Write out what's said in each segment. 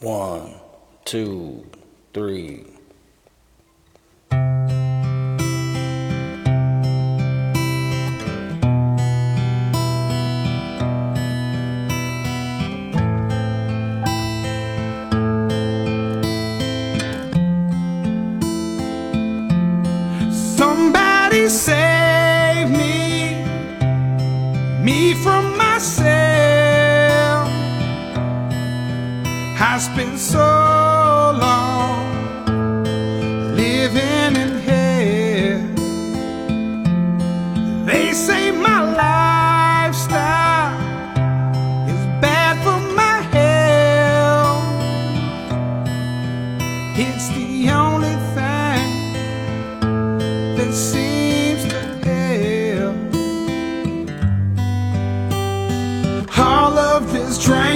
One, two, three. Somebody save me, me from myself. I been so long living in hell. They say my lifestyle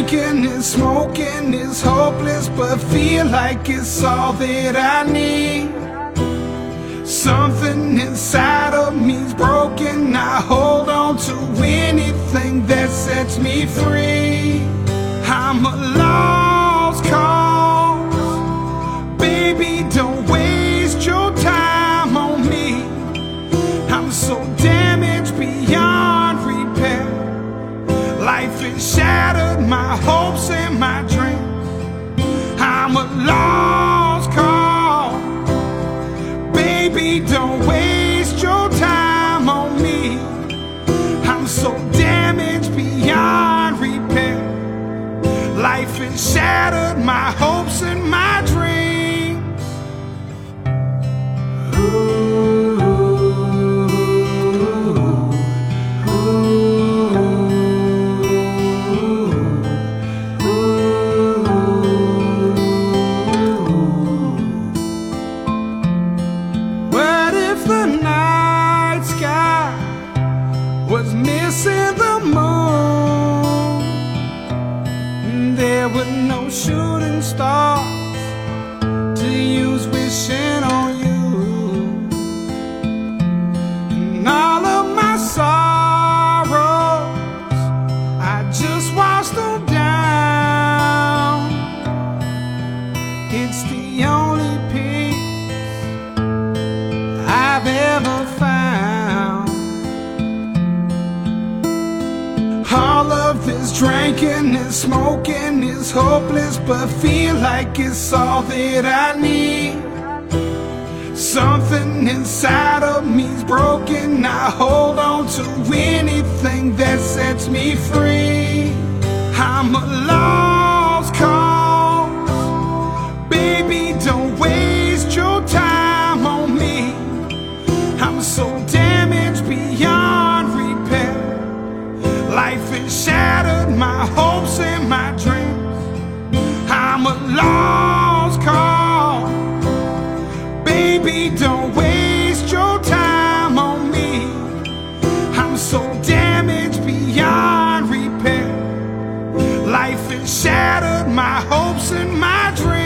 drinking and smoking is hopeless, but feel like it's all that I need. Something inside of me's broken. I hold on to anything that sets me free. I'm a lost cause. Baby, don't waste your time on me. I'm so damaged I'm a lost cause. Baby, don't waste your time on me. I'm so damaged beyond repair. Life has shattered my hopes and my dreams. And there were no shooting stars to use wishing and smoking is hopeless, but feel like it's all that I need. Something inside of me's broken. I hold on to anything that sets me free. I'm a lost cause. Baby, don't waste your time on me. I'm so damaged beyond repair. Life has shattered my hopes and my dreams.